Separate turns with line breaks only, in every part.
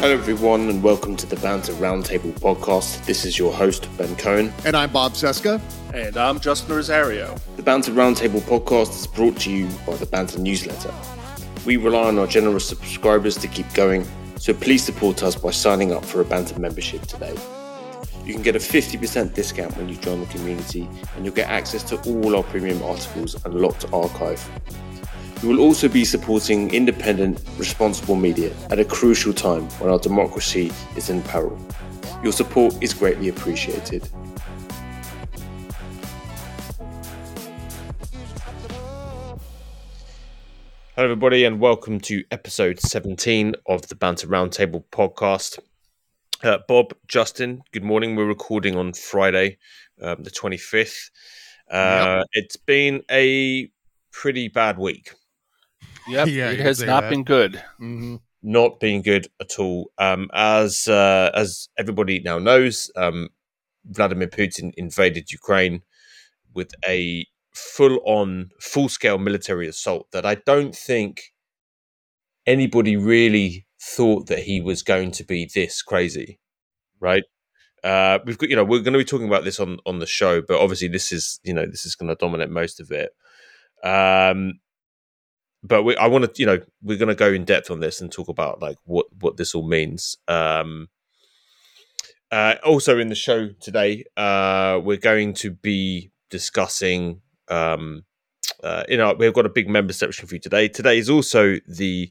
Hello, everyone, and welcome to the Banter Roundtable podcast. This is your host, Ben Cohen.
And I'm Bob Cesca.
And I'm Justin Rosario.
The Banter Roundtable podcast is brought to you by the Banter newsletter. We rely on our generous subscribers to keep going, so please support us by signing up for a Banter membership today. You can get a 50% discount when you join the community, and you'll get access to all our premium articles and locked archive. We will also be supporting independent, responsible media at a crucial time when our democracy is in peril. Your support is greatly appreciated. Hello, everybody, and welcome to episode 17 of the Banter Roundtable podcast. Uh, Bob, Justin, good morning. We're recording on Friday, um, the 25th. Uh, yep. It's been a pretty bad week.
Yep, yeah, it has not that. been good.
Mm-hmm. Not been good at all. Um, as uh, as everybody now knows, um, Vladimir Putin invaded Ukraine with a full on, full scale military assault that I don't think anybody really thought that he was going to be this crazy, right? Uh, we've got, you know, we're going to be talking about this on on the show, but obviously this is, you know, this is going to dominate most of it. Um, but we, I want to, you know, we're going to go in depth on this and talk about like what what this all means. Um, uh, also in the show today, uh, we're going to be discussing. Um, uh, you know, we've got a big member section for you today. Today is also the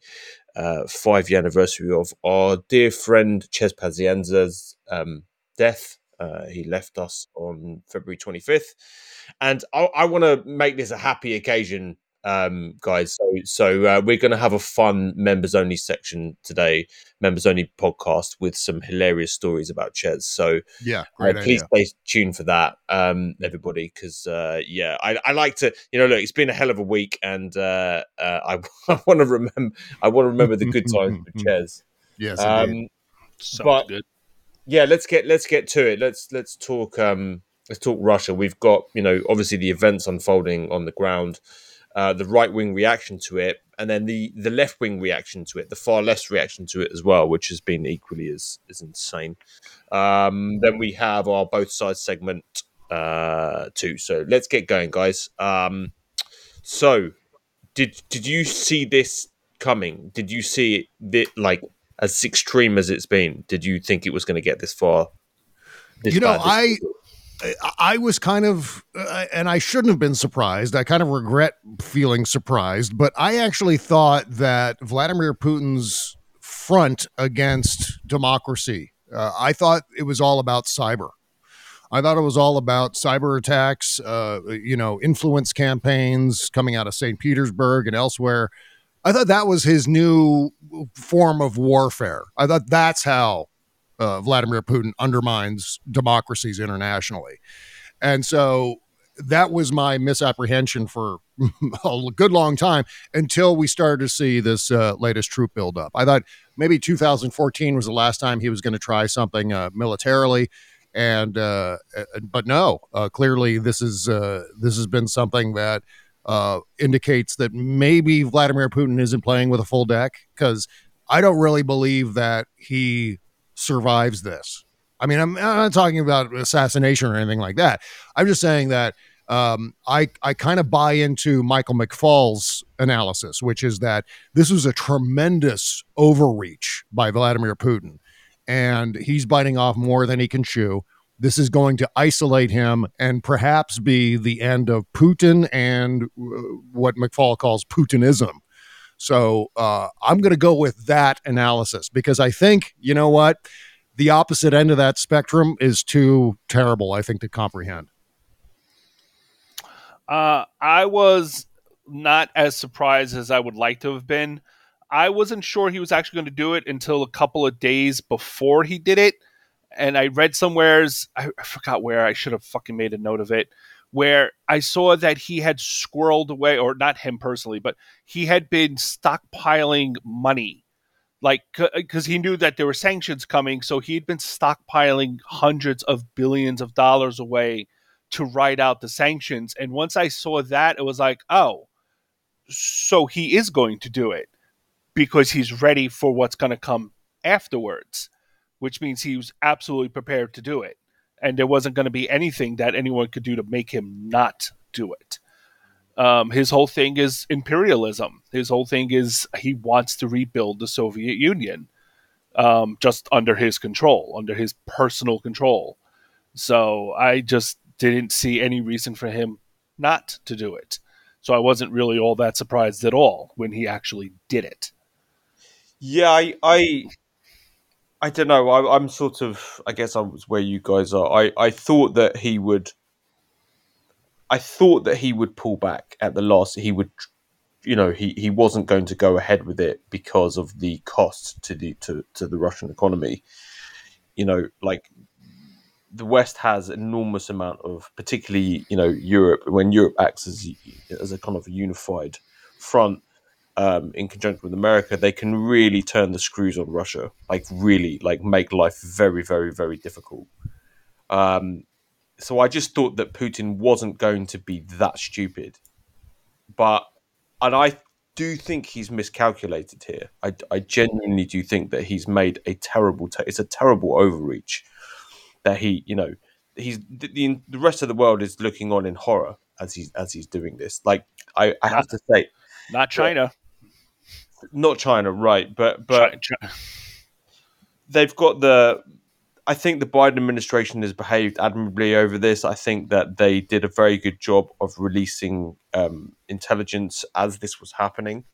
uh, five year anniversary of our dear friend Chez Pazienza's um, death. Uh, he left us on February 25th. And I, I want to make this a happy occasion um, guys. So, so uh, we're going to have a fun members only section today, members only podcast with some hilarious stories about Chez. So,
yeah,
uh, please stay tuned for that, um, everybody, because uh, yeah, I, I, like to, you know, look, it's been a hell of a week, and uh, uh, I, I want to remember, I want to remember the good times with Chez.
Yes, um,
but good.
yeah, let's get let's get to it. Let's let's talk. Um, let's talk Russia. We've got you know obviously the events unfolding on the ground. Uh, the right wing reaction to it, and then the the left wing reaction to it, the far less reaction to it as well, which has been equally as as insane. Um, then we have our both sides segment uh, too. So let's get going, guys. Um, so did did you see this coming? Did you see it like as extreme as it's been? Did you think it was going to get this far?
This you know, bad, I I was kind of, uh, and I shouldn't have been surprised. I kind of regret feeling surprised, but I actually thought that Vladimir Putin's front against democracy, uh, I thought it was all about cyber. I thought it was all about cyber attacks, uh, you know, influence campaigns coming out of St. Petersburg and elsewhere. I thought that was his new form of warfare. I thought that's how uh, Vladimir Putin undermines democracies internationally. And so that was my misapprehension for a good long time until we started to see this uh, latest troop buildup. I thought maybe 2014 was the last time he was going to try something uh, militarily, and uh, uh but no, uh, clearly this is uh, this has been something that indicates that maybe Vladimir Putin isn't playing with a full deck because I don't really believe that he survives this. I mean, I'm, I'm not talking about assassination or anything like that. I'm just saying that um, I I kind of buy into Michael McFaul's analysis, which is that this was a tremendous overreach by Vladimir Putin, and he's biting off more than he can chew. This is going to isolate him and perhaps be the end of Putin and uh, what McFaul calls Putinism. So uh, I'm going to go with that analysis because I think, you know what? The opposite end of that spectrum is too terrible, I think, to comprehend.
Uh, I was not as surprised as I would like to have been. I wasn't sure he was actually going to do it until a couple of days before he did it. And I read somewheres, I, I forgot where, I should have fucking made a note of it where I saw that he had squirreled away, or not him personally, but he had been stockpiling money. Like, because uh, he knew that there were sanctions coming, so he'd been stockpiling hundreds of billions of dollars away to ride out the sanctions. And once I saw that, it was like, oh, so he is going to do it because he's ready for what's going to come afterwards, which means he was absolutely prepared to do it. And there wasn't going to be anything that anyone could do to make him not do it. Um, his whole thing is imperialism. His whole thing is he wants to rebuild the Soviet Union um, just under his control, under his personal control. So I just didn't see any reason for him not to do it. So I wasn't really all that surprised at all when he actually did it.
Yeah, I, I, I don't know. I, am sort of. I guess I was where you guys are. I, I thought that he would. I thought that he would pull back at the last. He would, you know, he, he wasn't going to go ahead with it because of the cost to the to, to the Russian economy. You know, like the West has enormous amount of, particularly you know Europe. When Europe acts as as a kind of unified front um, in conjunction with America, they can really turn the screws on Russia. Like really, like make life very, very, very difficult. Um, so I just thought that Putin wasn't going to be that stupid, but and I do think he's miscalculated here. I, I genuinely do think that he's made a terrible. Te- it's a terrible overreach that he, you know, he's the, the rest of the world is looking on in horror as he's as he's doing this. Like I, I have to say,
not China,
not China, right? But but China. they've got the. I think the Biden administration has behaved admirably over this. I think that they did a very good job of releasing um, intelligence as this was happening.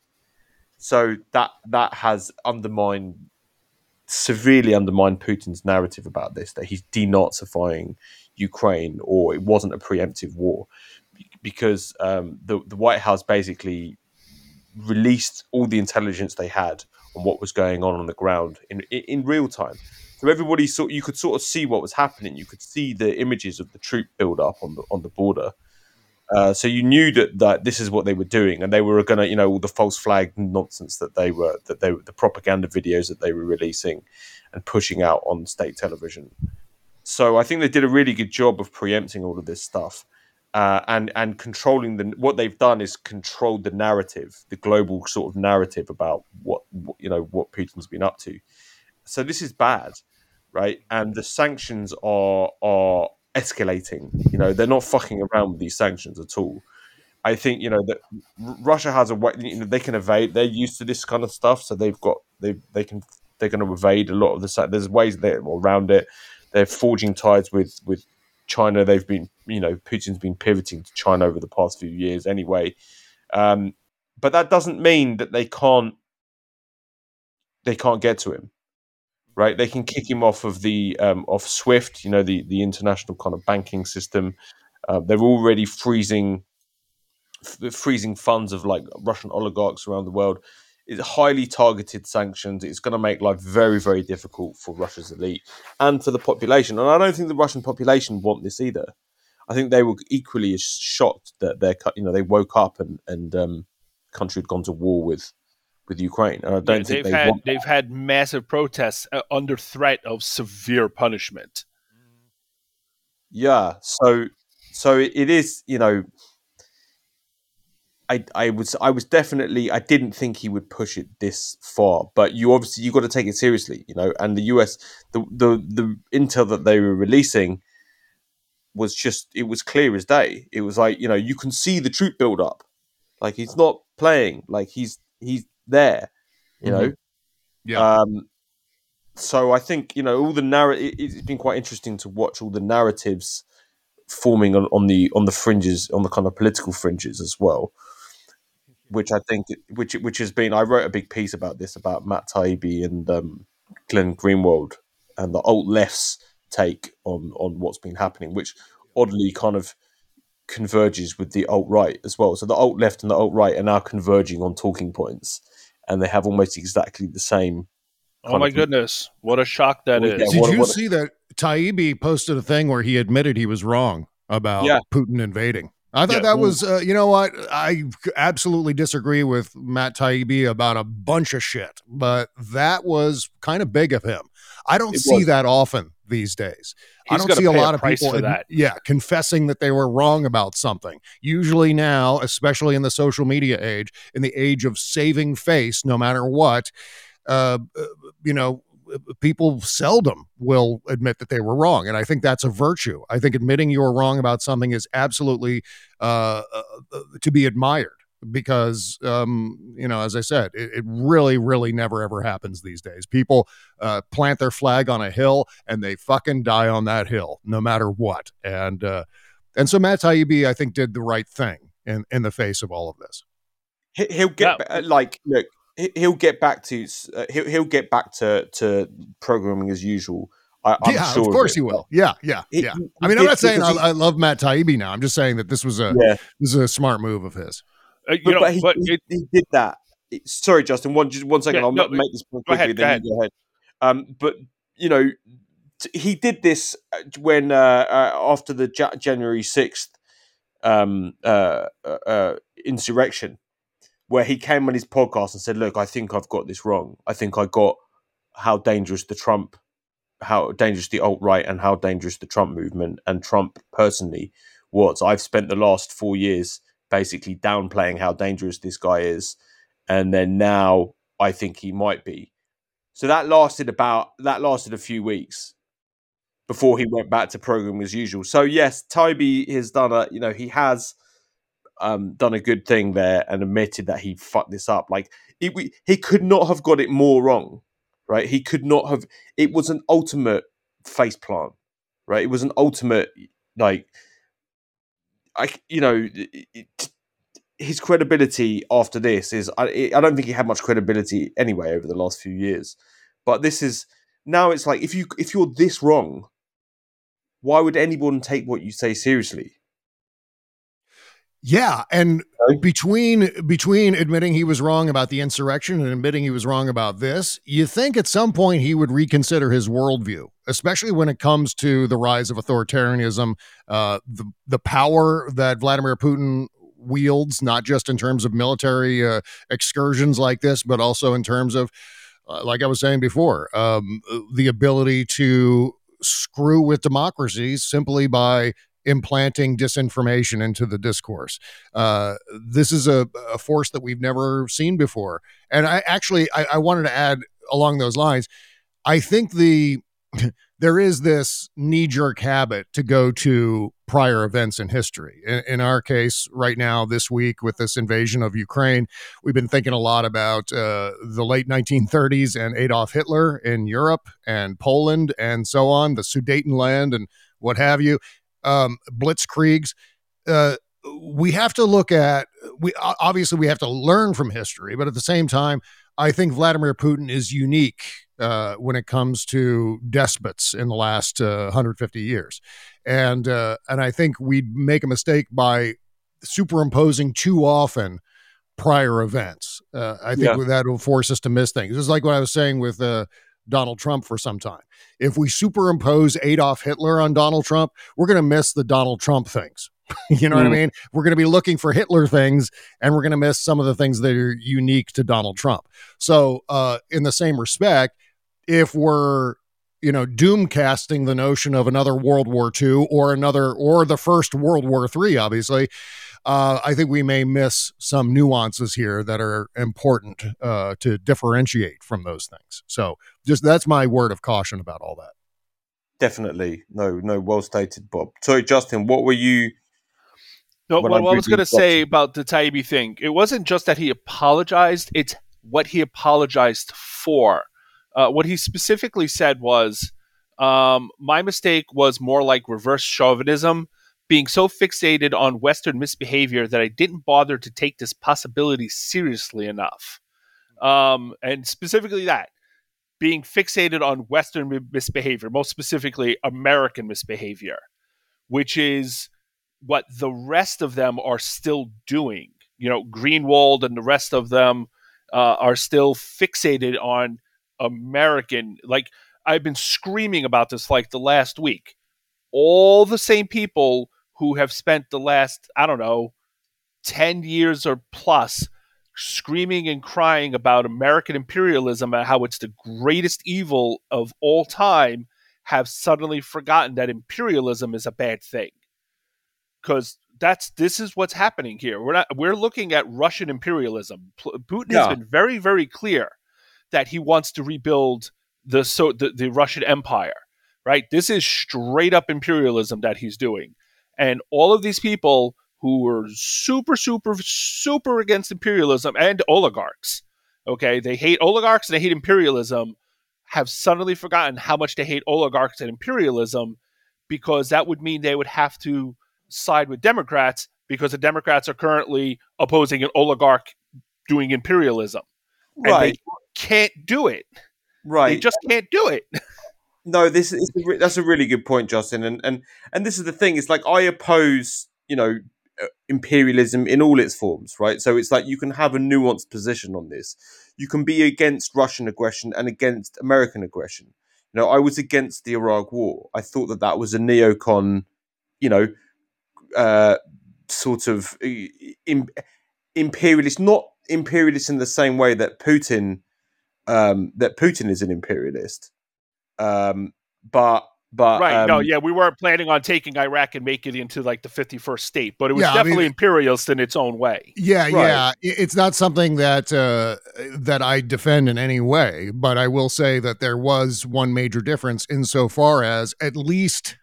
So that that has undermined severely undermined Putin's narrative about this that he's denazifying Ukraine or it wasn't a preemptive war because um, the the White House basically released all the intelligence they had on what was going on on the ground in in, in real time. So everybody saw you could sort of see what was happening. You could see the images of the troop build up on the on the border. Uh, so you knew that, that this is what they were doing, and they were going to, you know, all the false flag nonsense that they were, that they, the propaganda videos that they were releasing and pushing out on state television. So I think they did a really good job of preempting all of this stuff, uh, and and controlling the. What they've done is controlled the narrative, the global sort of narrative about what, what you know what Putin's been up to. So this is bad, right? And the sanctions are are escalating. You know, they're not fucking around with these sanctions at all. I think you know that Russia has a way. You know, they can evade. They're used to this kind of stuff, so they've got they they can they're going to evade a lot of the. There's ways they around it. They're forging ties with with China. They've been you know Putin's been pivoting to China over the past few years anyway. Um, but that doesn't mean that they can't they can't get to him right? They can kick him off of the um, off SWIFT, you know, the the international kind of banking system. Uh, they're already freezing f- freezing funds of like Russian oligarchs around the world. It's highly targeted sanctions. It's going to make life very, very difficult for Russia's elite and for the population. And I don't think the Russian population want this either. I think they were equally as shocked that they're, you know, they woke up and and um, country had gone to war with with Ukraine, and I don't yeah, think
they've
they
had they've had massive protests uh, under threat of severe punishment.
Yeah, so so it is, you know. I, I was I was definitely I didn't think he would push it this far, but you obviously you got to take it seriously, you know. And the US, the the the intel that they were releasing was just it was clear as day. It was like you know you can see the troop build up, like he's not playing, like he's he's there, you mm-hmm. know.
Yeah.
Um, so I think you know all the narrative. It's been quite interesting to watch all the narratives forming on, on the on the fringes, on the kind of political fringes as well. Which I think, which which has been, I wrote a big piece about this about Matt Taibbi and um, Glenn Greenwald and the alt left's take on on what's been happening, which oddly kind of converges with the alt right as well. So the alt left and the alt right are now converging on talking points and they have almost exactly the same.
Oh my goodness! What a shock that is!
Did what, you what see a, that Taibbi posted a thing where he admitted he was wrong about yeah. Putin invading? I thought yeah. that was, uh, you know what? I absolutely disagree with Matt Taibbi about a bunch of shit, but that was kind of big of him. I don't see was. that often these days. He's I don't see a lot a of people, yeah, confessing that they were wrong about something. Usually now, especially in the social media age, in the age of saving face, no matter what, uh, uh you know, people seldom will admit that they were wrong. And I think that's a virtue. I think admitting you are wrong about something is absolutely uh, uh, uh, to be admired because, um, you know, as I said, it, it, really, really never ever happens these days. People uh, plant their flag on a hill and they fucking die on that hill, no matter what. And, uh, and so Matt Taibbi, I think, did the right thing in, in the face of all of this.
He'll get yeah. like look he'll get back to uh, he'll he'll get back to to programming as usual. I,
yeah, sure of course of he will. Yeah, yeah, he, yeah. I mean, I'm not saying I, I, love Matt Taibbi now. I'm just saying that this was a yeah. this is a smart move of his.
Uh, but, know, but, he, but he, he, did that. Sorry, Justin. One just one second. Yeah, I'll no, make this point quickly. Ahead, then ahead. go ahead. Um, but you know, t- he did this uh, when uh, uh, after the January sixth um, uh, uh, insurrection where he came on his podcast and said, "Look, I think I've got this wrong. I think I got how dangerous the Trump, how dangerous the alt right, and how dangerous the Trump movement and Trump personally was. I've spent the last four years basically downplaying how dangerous this guy is, and then now I think he might be." So that lasted about that lasted a few weeks before he went back to programming as usual. So yes, Taibbi has done a you know he has um, done a good thing there and admitted that he fucked this up. Like he he could not have got it more wrong, right? He could not have. It was an ultimate face plant, right? It was an ultimate like, I you know. It, his credibility after this is I, I don't think he had much credibility anyway over the last few years but this is now it's like if you if you're this wrong why would anyone take what you say seriously
yeah, and between between admitting he was wrong about the insurrection and admitting he was wrong about this, you think at some point he would reconsider his worldview, especially when it comes to the rise of authoritarianism, uh, the the power that Vladimir Putin wields, not just in terms of military uh, excursions like this, but also in terms of, uh, like I was saying before, um, the ability to screw with democracies simply by implanting disinformation into the discourse. Uh, this is a, a, force that we've never seen before. And I actually I, I wanted to add along those lines. I think the there is this knee jerk habit to go to prior events in history. In, in, our case, right now, this week with this invasion of Ukraine, we've been thinking a lot about uh, the late 1930s and Adolf Hitler in Europe and Poland and so on, the Sudetenland and what have you um, blitzkriegs. Uh, we have to look at we obviously we have to learn from history, but at the same time, I think Vladimir Putin is unique uh, when it comes to despots in the last uh, 150 years, and uh, and I think we'd make a mistake by superimposing too often prior events. Uh, I think yeah. that will force us to miss things. It's like what I was saying with uh, Donald Trump for some time. If we superimpose Adolf Hitler on Donald Trump, we're going to miss the Donald Trump things. you know mm. what I mm. mean? We're going to be looking for Hitler things and we're going to miss some of the things that are unique to Donald Trump. So, uh, in the same respect, if we're you know doom casting the notion of another world war ii or another or the first world war three obviously uh, I think we may miss some nuances here that are important uh, to differentiate from those things. So, just that's my word of caution about all that.
Definitely, no, no, well stated, Bob. Sorry, Justin, what were you?
No, what I was going to say about the Taibbi thing, it wasn't just that he apologized; it's what he apologized for. Uh, what he specifically said was, um, "My mistake was more like reverse chauvinism." Being so fixated on Western misbehavior that I didn't bother to take this possibility seriously enough. Um, and specifically that being fixated on Western misbehavior, most specifically American misbehavior, which is what the rest of them are still doing. You know, Greenwald and the rest of them uh, are still fixated on American. Like, I've been screaming about this like the last week. All the same people who have spent the last, I don't know, 10 years or plus screaming and crying about American imperialism and how it's the greatest evil of all time have suddenly forgotten that imperialism is a bad thing. Because that's this is what's happening here. We're not we're looking at Russian imperialism. Putin yeah. has been very very clear that he wants to rebuild the so the, the Russian Empire. Right, this is straight up imperialism that he's doing, and all of these people who were super, super, super against imperialism and oligarchs. Okay, they hate oligarchs and they hate imperialism. Have suddenly forgotten how much they hate oligarchs and imperialism, because that would mean they would have to side with Democrats because the Democrats are currently opposing an oligarch doing imperialism. And right. they can't do it.
Right.
They just can't do it.
No, this is that's a really good point, Justin. And and and this is the thing. It's like I oppose, you know, uh, imperialism in all its forms, right? So it's like you can have a nuanced position on this. You can be against Russian aggression and against American aggression. You know, I was against the Iraq War. I thought that that was a neocon, you know, uh, sort of uh, imperialist, not imperialist in the same way that Putin um, that Putin is an imperialist. Um, but but
right,
um,
no, yeah, we weren't planning on taking Iraq and making it into like the fifty-first state, but it was yeah, definitely I mean, imperialist in its own way.
Yeah, right. yeah, it's not something that uh, that I defend in any way, but I will say that there was one major difference insofar as at least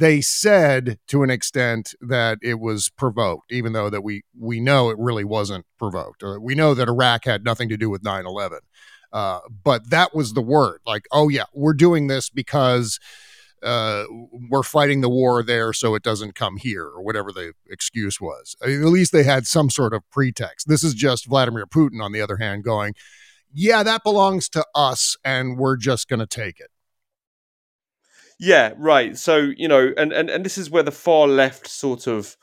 they said to an extent that it was provoked, even though that we we know it really wasn't provoked. Uh, we know that Iraq had nothing to do with 9-11. Uh, but that was the word like, oh, yeah, we're doing this because uh, we're fighting the war there so it doesn't come here or whatever the excuse was. I mean, at least they had some sort of pretext. This is just Vladimir Putin, on the other hand, going, yeah, that belongs to us and we're just going to take it.
Yeah, right. So you know, and and and this is where the far left sort of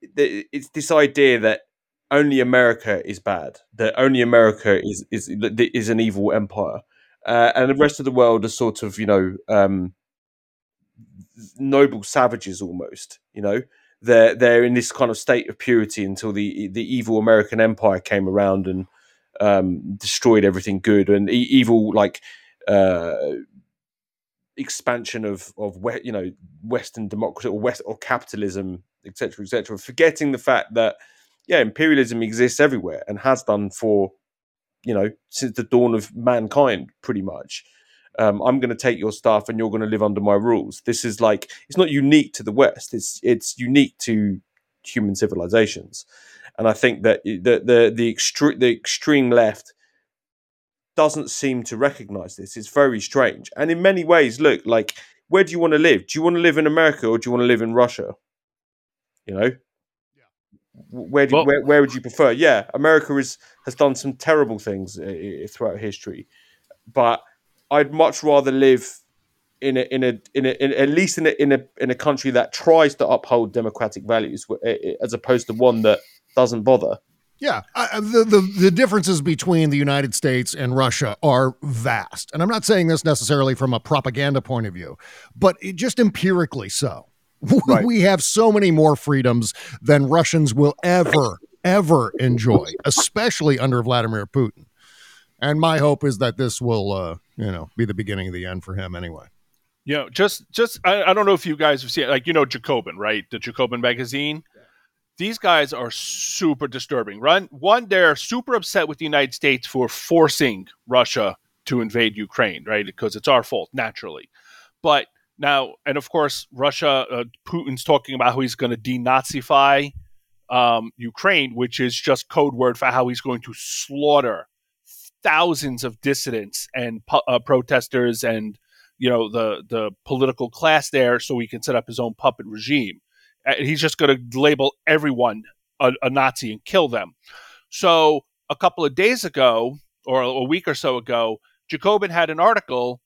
it's this idea that only America is bad, that only America is is is an evil empire, uh, and the rest of the world are sort of you know um, noble savages almost. You know, they're they're in this kind of state of purity until the the evil American empire came around and um, destroyed everything good and e- evil like. Uh, expansion of of you know Western democracy or West or capitalism, etc., etc. Forgetting the fact that yeah, imperialism exists everywhere and has done for you know since the dawn of mankind, pretty much. Um, I'm going to take your stuff and you're going to live under my rules. This is like it's not unique to the West. It's it's unique to human civilizations, and I think that the the the extreme the extreme left doesn't seem to recognize this. It's very strange. And in many ways, look, like, where do you want to live? Do you want to live in America or do you want to live in Russia? You know? Where, do, well, where where would you prefer? Yeah, America is, has done some terrible things uh, throughout history, but I'd much rather live in a in a in a in, at least in a in a in a country that tries to uphold democratic values as opposed to one that doesn't bother.
Yeah, uh, the, the the differences between the United States and Russia are vast, and I'm not saying this necessarily from a propaganda point of view, but just empirically so. Right. We have so many more freedoms than Russians will ever ever enjoy, especially under Vladimir Putin. And my hope is that this will, uh, you know, be the beginning of the end for him anyway.
You know, just just I, I don't know if you guys have seen like you know Jacobin, right? The Jacobin magazine these guys are super disturbing. Run one, they're super upset with the United States for forcing Russia to invade Ukraine, right? Because it's our fault, naturally. But now, and of course, Russia, uh, Putin's talking about how he's going to denazify um, Ukraine, which is just code word for how he's going to slaughter thousands of dissidents and uh, protesters and you know the the political class there, so he can set up his own puppet regime. Uh, he's just going to label everyone a, a, Nazi and kill them. So a couple of days ago, or a week or so ago, Jacobin had an article.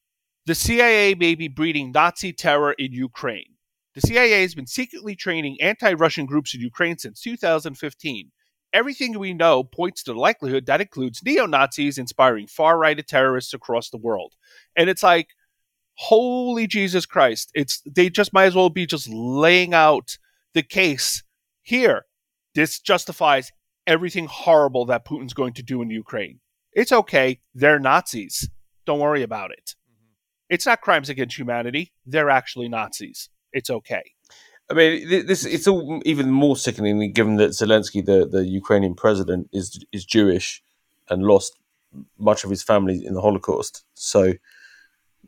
The CIA may be breeding Nazi terror in Ukraine. The CIA has been secretly training anti Russian groups in Ukraine since 2015. Everything we know points to the likelihood that includes neo Nazis inspiring far right terrorists across the world. And it's like, holy Jesus Christ. It's they just might as well be just laying out the case here. This justifies everything horrible that Putin's going to do in Ukraine. It's okay. They're Nazis. Don't worry about it. It's not crimes against humanity. They're actually Nazis. It's okay.
I mean, this it's all even more sickening given that Zelensky, the, the Ukrainian president, is is Jewish and lost much of his family in the Holocaust. So,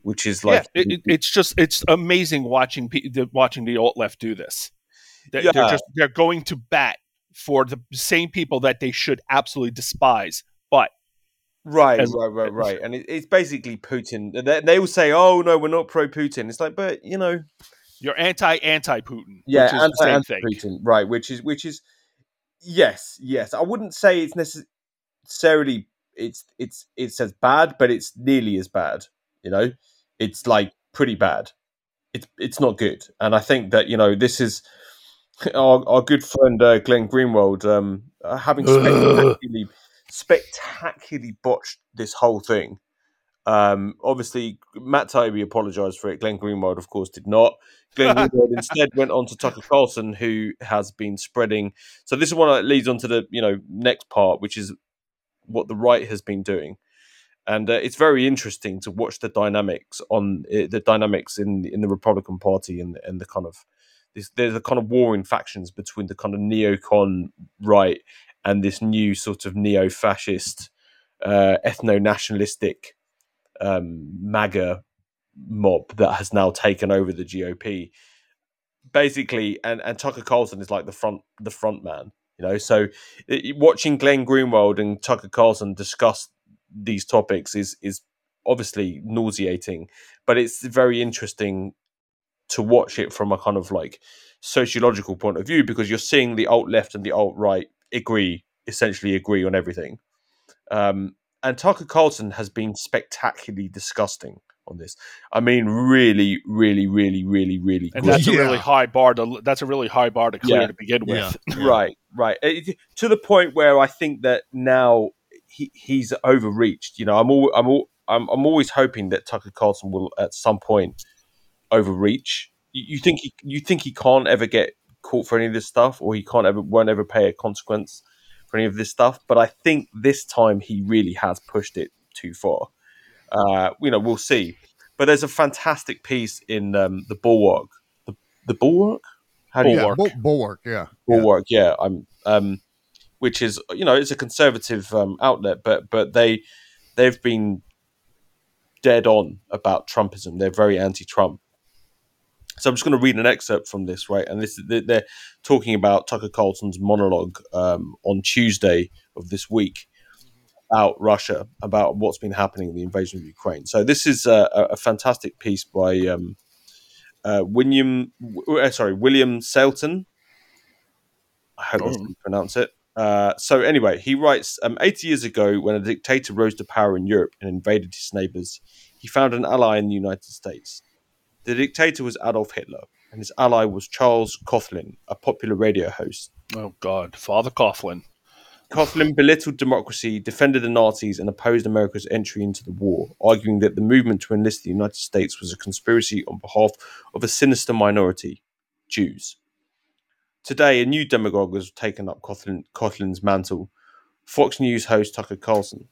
which is like
yeah, it, it's just it's amazing watching the, watching the alt left do this. They're, yeah. they're just they're going to bat for the same people that they should absolutely despise,
Right, as, right, right, right. And it, it's basically Putin. They, they will say, "Oh no, we're not pro Putin." It's like, but you know,
you're anti anti Putin.
Yeah, anti anti Putin. Right, which is which is yes, yes. I wouldn't say it's necessarily it's it's it's as bad, but it's nearly as bad. You know, it's like pretty bad. It's it's not good, and I think that you know this is our our good friend uh, Glenn Greenwald um, having spectacularly spectacularly botched this whole thing. Um, obviously, Matt Taibbi apologised for it. Glenn Greenwald, of course, did not. Glenn Greenwald instead went on to Tucker Carlson, who has been spreading. So this is one that leads on to the you know next part, which is what the right has been doing, and uh, it's very interesting to watch the dynamics on uh, the dynamics in in the Republican Party and and the kind of this, there's a kind of warring factions between the kind of neocon right and this new sort of neo-fascist, uh, ethno-nationalistic um, MAGA mob that has now taken over the GOP. Basically, and, and Tucker Carlson is like the front the front man, you know. So it, watching Glenn Greenwald and Tucker Carlson discuss these topics is is obviously nauseating, but it's very interesting to watch it from a kind of like sociological point of view because you're seeing the alt left and the alt right agree, essentially agree on everything. Um, and Tucker Carlson has been spectacularly disgusting on this. I mean, really, really, really, really, really.
And that's yeah. a really high bar. To, that's a really high bar to clear yeah. to begin with.
Yeah. right, right. It, to the point where I think that now he, he's overreached. You know, I'm all, I'm all, I'm, I'm always hoping that Tucker Carlson will at some point overreach. You, you think he, you think he can't ever get caught for any of this stuff, or he can't ever won't ever pay a consequence for any of this stuff. But I think this time he really has pushed it too far. Uh, you know, we'll see. But there's a fantastic piece in um, the Bulwark. The, the Bulwark?
How do Bulwark. you yeah, Bulwark? Yeah,
Bulwark. Yeah, yeah I'm. Um, which is you know it's a conservative um, outlet, but but they they've been dead on about Trumpism. They're very anti-Trump, so I'm just going to read an excerpt from this, right? And this they're talking about Tucker Carlson's monologue um, on Tuesday of this week about Russia, about what's been happening in the invasion of Ukraine. So this is a, a fantastic piece by um, uh, William, uh, sorry, William Saletan. I hope oh. I can pronounce it. Uh, so anyway, he writes: um, 80 years ago, when a dictator rose to power in Europe and invaded his neighbors, he found an ally in the United States. The dictator was Adolf Hitler, and his ally was Charles Coughlin, a popular radio host.
Oh, God. Father Coughlin.
Coughlin belittled democracy, defended the Nazis, and opposed America's entry into the war, arguing that the movement to enlist the United States was a conspiracy on behalf of a sinister minority, Jews. Today, a new demagogue has taken up Coughlin, Coughlin's mantle Fox News host Tucker Carlson.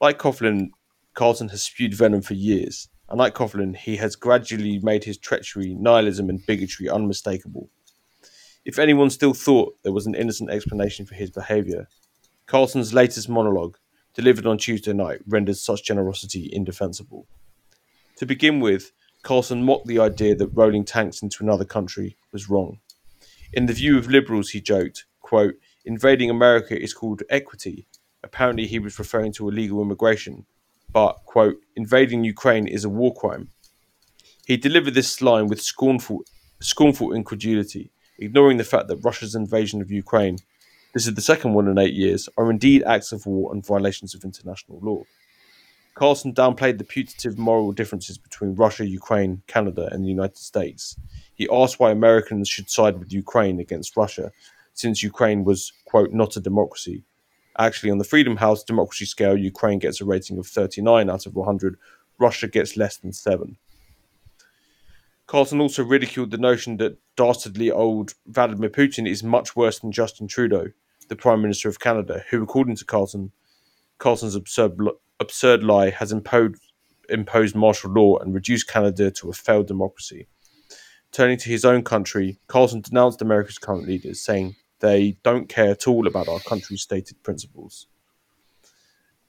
Like Coughlin, Carlson has spewed venom for years. Unlike Coughlin, he has gradually made his treachery, nihilism, and bigotry unmistakable. If anyone still thought there was an innocent explanation for his behaviour, Carlson's latest monologue, delivered on Tuesday night, rendered such generosity indefensible. To begin with, Carlson mocked the idea that rolling tanks into another country was wrong. In the view of liberals, he joked, quote, invading America is called equity. Apparently, he was referring to illegal immigration, but, quote, invading Ukraine is a war crime. He delivered this line with scornful, scornful incredulity, ignoring the fact that Russia's invasion of Ukraine, this is the second one in eight years, are indeed acts of war and violations of international law. Carlson downplayed the putative moral differences between Russia, Ukraine, Canada, and the United States. He asked why Americans should side with Ukraine against Russia, since Ukraine was, quote, not a democracy, Actually, on the Freedom House democracy scale, Ukraine gets a rating of 39 out of 100. Russia gets less than 7. Carlson also ridiculed the notion that dastardly old Vladimir Putin is much worse than Justin Trudeau, the Prime Minister of Canada, who, according to Carlson, Carlson's absurd, absurd lie has imposed, imposed martial law and reduced Canada to a failed democracy. Turning to his own country, Carlson denounced America's current leaders, saying, they don't care at all about our country's stated principles.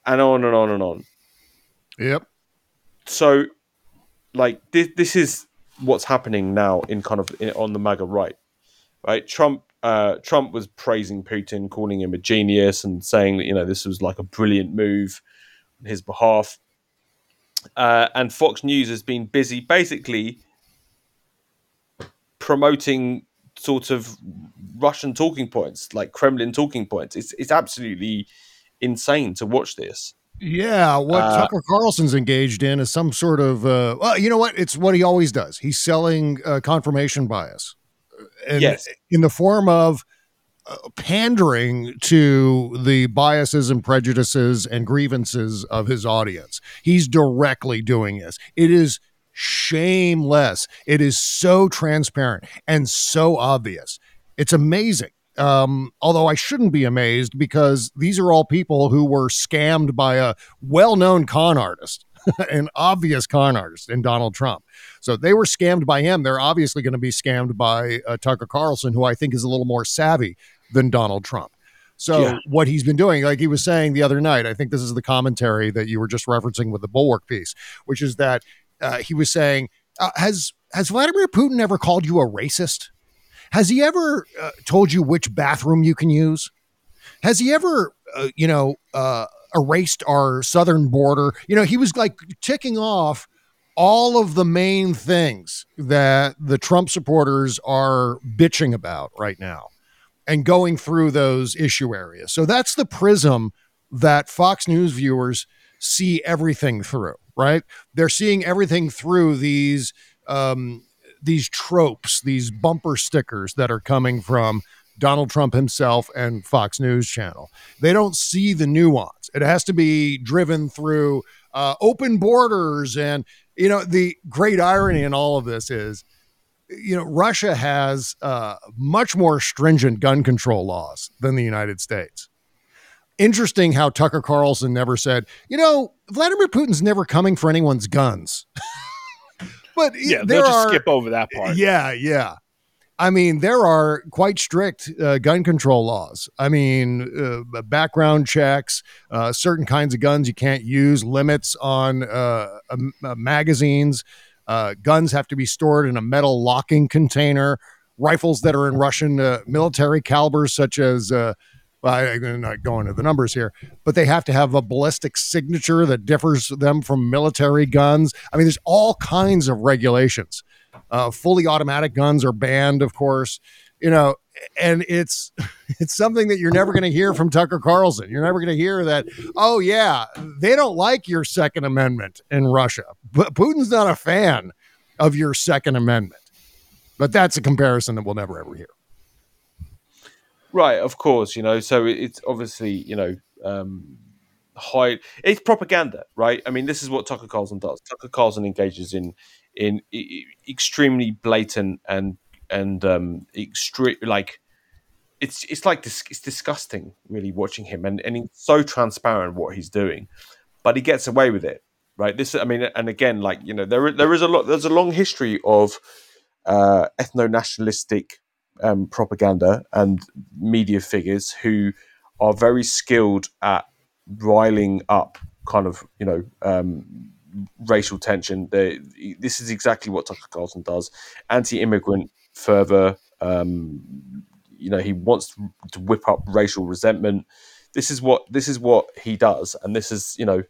and on and on and on.
Yep.
So, like this, this is what's happening now in kind of in, on the MAGA right, right? Trump, uh, Trump was praising Putin, calling him a genius, and saying that you know this was like a brilliant move on his behalf. Uh, and Fox News has been busy basically promoting sort of Russian talking points, like Kremlin talking points. It's it's absolutely insane to watch this.
Yeah, what uh, Tucker Carlson's engaged in is some sort of uh, well, you know what? It's what he always does. He's selling uh, confirmation bias,
and yes.
in the form of uh, pandering to the biases and prejudices and grievances of his audience. He's directly doing this. It is shameless. It is so transparent and so obvious. It's amazing. Um, although I shouldn't be amazed because these are all people who were scammed by a well known con artist, an obvious con artist in Donald Trump. So they were scammed by him. They're obviously going to be scammed by uh, Tucker Carlson, who I think is a little more savvy than Donald Trump. So yeah. what he's been doing, like he was saying the other night, I think this is the commentary that you were just referencing with the Bulwark piece, which is that uh, he was saying, uh, "Has has Vladimir Putin ever called you a racist?" Has he ever uh, told you which bathroom you can use? Has he ever, uh, you know, uh, erased our southern border? You know, he was like ticking off all of the main things that the Trump supporters are bitching about right now and going through those issue areas. So that's the prism that Fox News viewers see everything through, right? They're seeing everything through these um, these tropes, these bumper stickers that are coming from Donald Trump himself and Fox News Channel. They don't see the nuance. It has to be driven through uh, open borders. And, you know, the great irony in all of this is, you know, Russia has uh, much more stringent gun control laws than the United States. Interesting how Tucker Carlson never said, you know, Vladimir Putin's never coming for anyone's guns. But
yeah, they'll just are, skip over that part.
Yeah, yeah. I mean, there are quite strict uh, gun control laws. I mean, uh, background checks, uh, certain kinds of guns you can't use, limits on uh, magazines. Uh, guns have to be stored in a metal locking container. Rifles that are in Russian uh, military calibers, such as well, I'm not going to the numbers here, but they have to have a ballistic signature that differs them from military guns. I mean, there's all kinds of regulations. Uh, fully automatic guns are banned, of course. You know, and it's it's something that you're never going to hear from Tucker Carlson. You're never going to hear that. Oh yeah, they don't like your Second Amendment in Russia, but Putin's not a fan of your Second Amendment. But that's a comparison that we'll never ever hear.
Right, of course, you know. So it's obviously, you know, um, high. It's propaganda, right? I mean, this is what Tucker Carlson does. Tucker Carlson engages in in extremely blatant and and um, extreme like it's it's like this it's disgusting really watching him and and he's so transparent what he's doing but he gets away with it right this i mean and again like you know there there is a lot there's a long history of uh ethno nationalistic um, propaganda and media figures who are very skilled at riling up kind of you know um, racial tension. They, this is exactly what Tucker Carlson does: anti-immigrant fervor. Um, you know, he wants to whip up racial resentment. This is what this is what he does, and this is you know.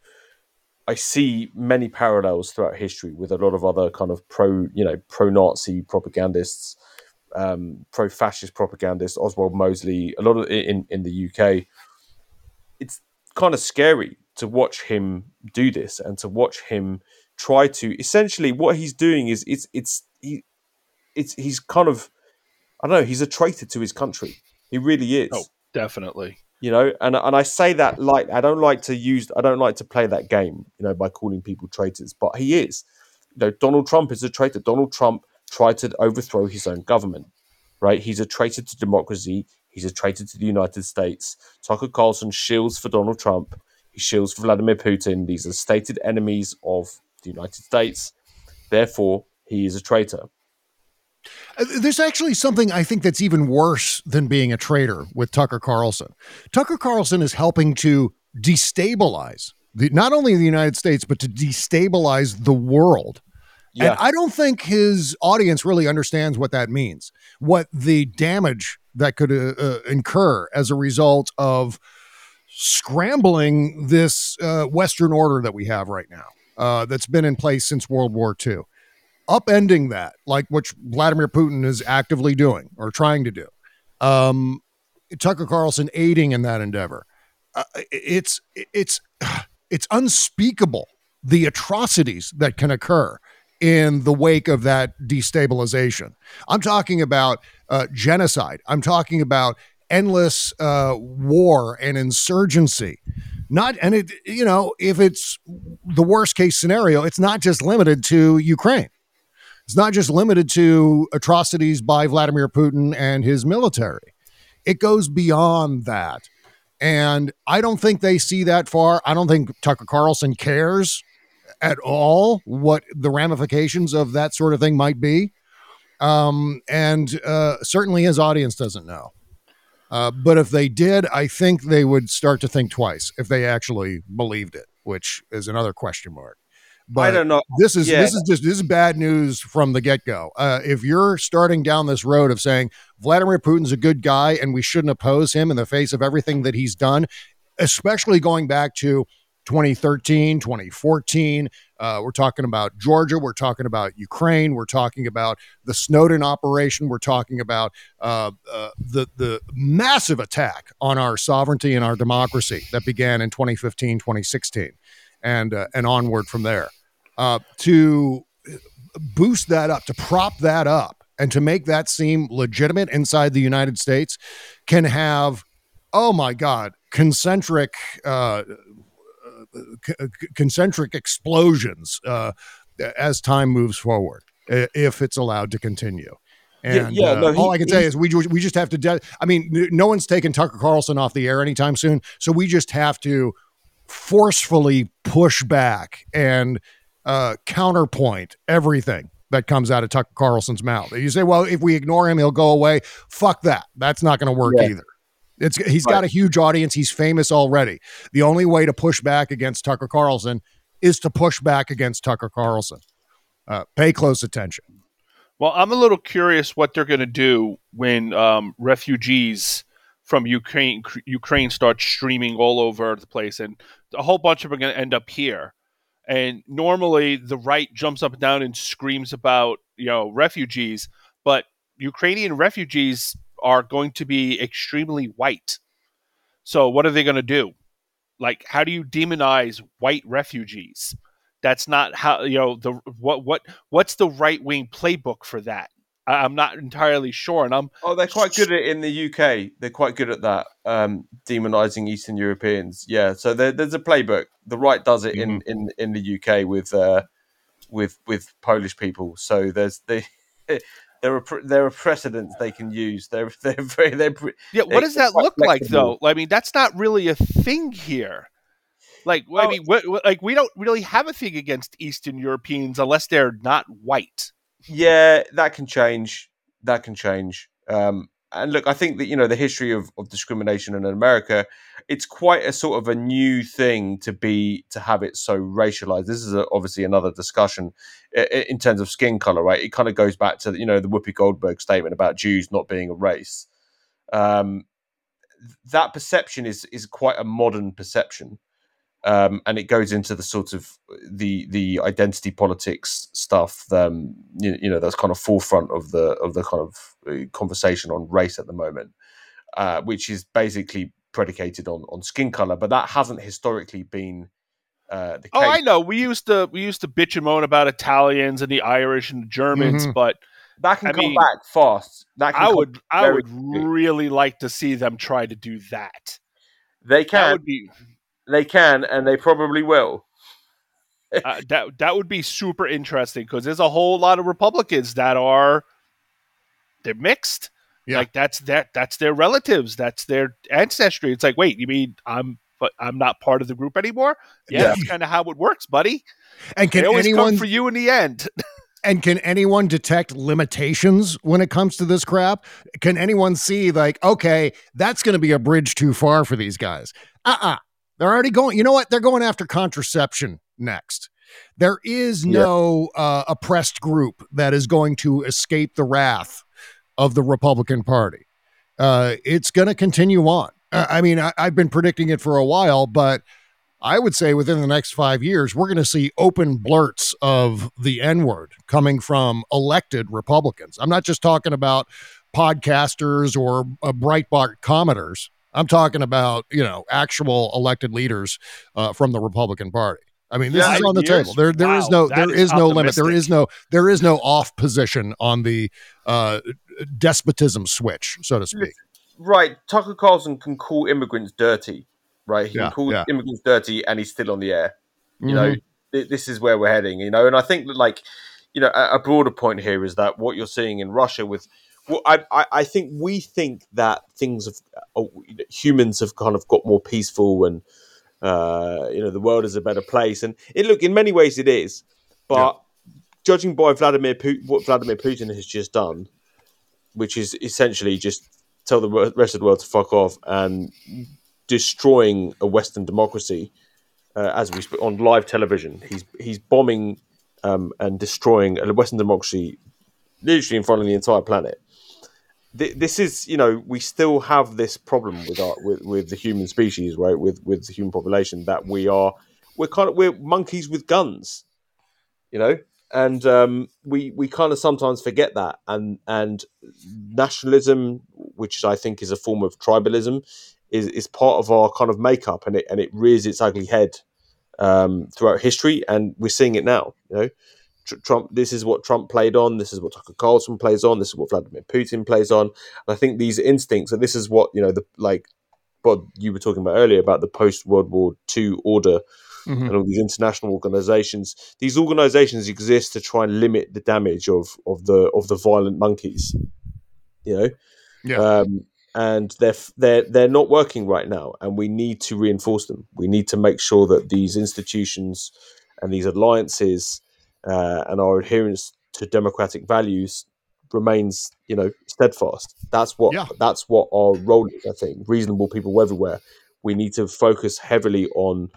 I see many parallels throughout history with a lot of other kind of pro, you know, pro-Nazi propagandists um, pro-fascist propagandist Oswald Mosley, a lot of in in the UK. It's kind of scary to watch him do this and to watch him try to essentially what he's doing is it's it's he it's he's kind of I don't know he's a traitor to his country. He really is. Oh,
definitely.
You know, and and I say that like I don't like to use I don't like to play that game, you know, by calling people traitors, but he is. You know, Donald Trump is a traitor. Donald Trump tried to overthrow his own government. Right? He's a traitor to democracy. He's a traitor to the United States. Tucker Carlson shields for Donald Trump. He shields for Vladimir Putin. These are stated enemies of the United States. Therefore, he is a traitor.
Uh, there's actually something I think that's even worse than being a traitor with Tucker Carlson. Tucker Carlson is helping to destabilize the, not only the United States, but to destabilize the world. Yeah. And I don't think his audience really understands what that means, what the damage that could uh, uh, incur as a result of scrambling this uh, Western order that we have right now, uh, that's been in place since World War II. Upending that, like what Vladimir Putin is actively doing or trying to do. Um, Tucker Carlson aiding in that endeavor. Uh, it's it's it's unspeakable the atrocities that can occur in the wake of that destabilization. I'm talking about uh, genocide. I'm talking about endless uh, war and insurgency. Not and it you know if it's the worst case scenario, it's not just limited to Ukraine. It's not just limited to atrocities by Vladimir Putin and his military. It goes beyond that. And I don't think they see that far. I don't think Tucker Carlson cares at all what the ramifications of that sort of thing might be. Um, and uh, certainly his audience doesn't know. Uh, but if they did, I think they would start to think twice if they actually believed it, which is another question mark.
But I don't know.
This is yeah. this is just this is bad news from the get go. Uh, if you're starting down this road of saying Vladimir Putin's a good guy and we shouldn't oppose him in the face of everything that he's done, especially going back to 2013, 2014. Uh, we're talking about Georgia. We're talking about Ukraine. We're talking about the Snowden operation. We're talking about uh, uh, the the massive attack on our sovereignty and our democracy that began in 2015, 2016, and uh, and onward from there uh, to boost that up, to prop that up, and to make that seem legitimate inside the United States can have, oh my God, concentric. Uh, concentric explosions uh, as time moves forward, if it's allowed to continue. And yeah, yeah no, uh, he, all I can say is we we just have to. De- I mean, no one's taking Tucker Carlson off the air anytime soon, so we just have to forcefully push back and uh, counterpoint everything that comes out of Tucker Carlson's mouth. You say, well, if we ignore him, he'll go away. Fuck that. That's not going to work yeah. either. It's he's right. got a huge audience. He's famous already. The only way to push back against Tucker Carlson is to push back against Tucker Carlson. Uh, pay close attention.
Well, I'm a little curious what they're going to do when um, refugees from Ukraine Ukraine start streaming all over the place, and a whole bunch of them are going to end up here. And normally the right jumps up and down and screams about, you know, refugees, but Ukrainian refugees are going to be extremely white. So what are they going to do? Like how do you demonize white refugees? That's not how, you know, the what what what's the right-wing playbook for that? I, am not entirely sure, and I'm.
Oh, they're quite good at it in the UK. They're quite good at that, um, demonizing Eastern Europeans. Yeah, so there, there's a playbook. The right does it mm-hmm. in, in in the UK with uh, with with Polish people. So there's the. there are there are precedents they can use. They're they're very they're
yeah. What does that look flexible. like though? I mean, that's not really a thing here. Like well, I mean, like we don't really have a thing against Eastern Europeans unless they're not white
yeah, that can change. That can change. Um, and look, I think that you know the history of, of discrimination in America, it's quite a sort of a new thing to be to have it so racialized. This is a, obviously another discussion in terms of skin color, right? It kind of goes back to you know the Whoopi Goldberg statement about Jews not being a race. Um, that perception is is quite a modern perception um, and it goes into the sort of the the identity politics stuff. Um, you, you, know, that's kind of forefront of the of the kind of uh, conversation on race at the moment, uh, which is basically predicated on on skin color, but that hasn't historically been. Uh, the case.
oh, I know. We used to we used to bitch and moan about Italians and the Irish and the Germans, mm-hmm. but
that can I come mean, back fast. That
I would I would quickly. really like to see them try to do that.
They can. That would be they can, and they probably will.
uh, that that would be super interesting because there's a whole lot of Republicans that are they're mixed. Yeah. Like that's that that's their relatives, that's their ancestry. It's like, wait, you mean I'm but I'm not part of the group anymore? Yeah, yeah. that's kind of how it works, buddy.
And can anyone
for you in the end?
and can anyone detect limitations when it comes to this crap? Can anyone see like, okay, that's going to be a bridge too far for these guys? Uh-uh They're already going. You know what? They're going after contraception next. There is no yeah. uh, oppressed group that is going to escape the wrath of the Republican Party. Uh, it's going to continue on. I mean, I, I've been predicting it for a while, but I would say within the next five years, we're going to see open blurts of the N word coming from elected Republicans. I'm not just talking about podcasters or uh, Breitbart commenters. I'm talking about you know actual elected leaders uh, from the Republican Party. I mean, this yeah, is on the years? table. There, there wow, is no, there is, is no limit. There is no, there is no off position on the uh, despotism switch, so to speak.
Right, Tucker Carlson can call immigrants dirty right? He yeah, can call yeah. immigrants dirty, and he's still on the air. You mm-hmm. know, th- this is where we're heading. You know, and I think that like, you know, a, a broader point here is that what you're seeing in Russia with well, I, I, I, think we think that things have uh, humans have kind of got more peaceful and uh, you know the world is a better place and it look in many ways it is but yeah. judging by Vladimir Putin, what Vladimir Putin has just done which is essentially just tell the rest of the world to fuck off and destroying a Western democracy uh, as we on live television. He's he's bombing um, and destroying a Western democracy literally in front of the entire planet. This is, you know, we still have this problem with our with, with the human species, right? With with the human population that we are we're kind of we're monkeys with guns, you know, and um, we we kind of sometimes forget that, and and nationalism, which I think is a form of tribalism, is is part of our kind of makeup, and it and it rears its ugly head um, throughout history, and we're seeing it now. You know, Trump. This is what Trump played on. This is what Tucker Carlson plays on. This is what Vladimir Putin plays on. And I think these instincts, and this is what you know, the like, what you were talking about earlier about the post World War II order. Mm-hmm. And all these international organizations, these organizations exist to try and limit the damage of of the of the violent monkeys. You know,
yeah. Um,
and they're they're they're not working right now, and we need to reinforce them. We need to make sure that these institutions and these alliances uh, and our adherence to democratic values remains, you know, steadfast. That's what yeah. that's what our role is. I think reasonable people everywhere. We need to focus heavily on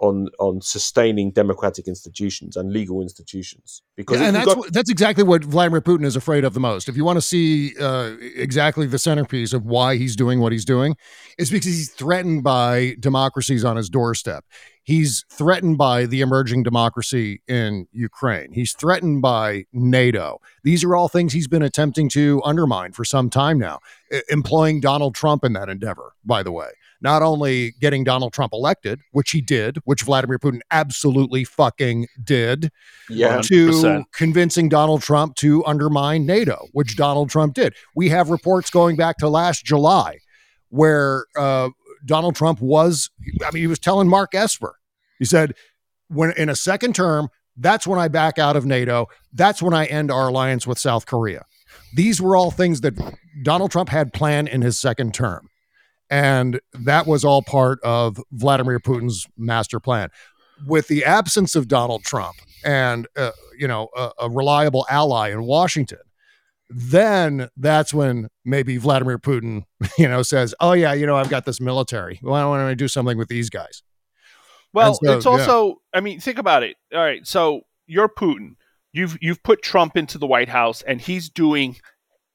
on on sustaining democratic institutions and legal institutions
because yeah, and that's got- that's exactly what Vladimir Putin is afraid of the most. If you want to see uh, exactly the centerpiece of why he's doing what he's doing, it's because he's threatened by democracies on his doorstep. He's threatened by the emerging democracy in Ukraine. He's threatened by NATO. These are all things he's been attempting to undermine for some time now, employing Donald Trump in that endeavor, by the way not only getting Donald Trump elected, which he did, which Vladimir Putin absolutely fucking did,
yeah,
to convincing Donald Trump to undermine NATO, which Donald Trump did. We have reports going back to last July where uh, Donald Trump was, I mean, he was telling Mark Esper, he said, when in a second term, that's when I back out of NATO. That's when I end our alliance with South Korea. These were all things that Donald Trump had planned in his second term. And that was all part of Vladimir Putin's master plan. With the absence of Donald Trump and, uh, you know, a, a reliable ally in Washington, then that's when maybe Vladimir Putin, you know, says, "Oh yeah, you know, I've got this military. Why don't I do something with these guys?"
Well, so, it's also, yeah. I mean, think about it. All right, so you're Putin. You've you've put Trump into the White House, and he's doing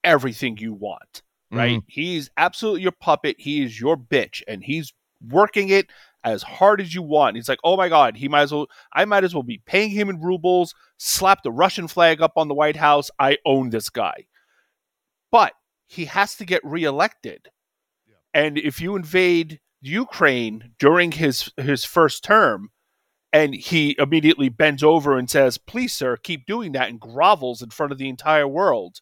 everything you want right? Mm-hmm. He's absolutely your puppet. He is your bitch, and he's working it as hard as you want. He's like, oh my god, he might as well. I might as well be paying him in rubles. Slap the Russian flag up on the White House. I own this guy. But he has to get reelected, yeah. and if you invade Ukraine during his his first term. And he immediately bends over and says, Please, sir, keep doing that, and grovels in front of the entire world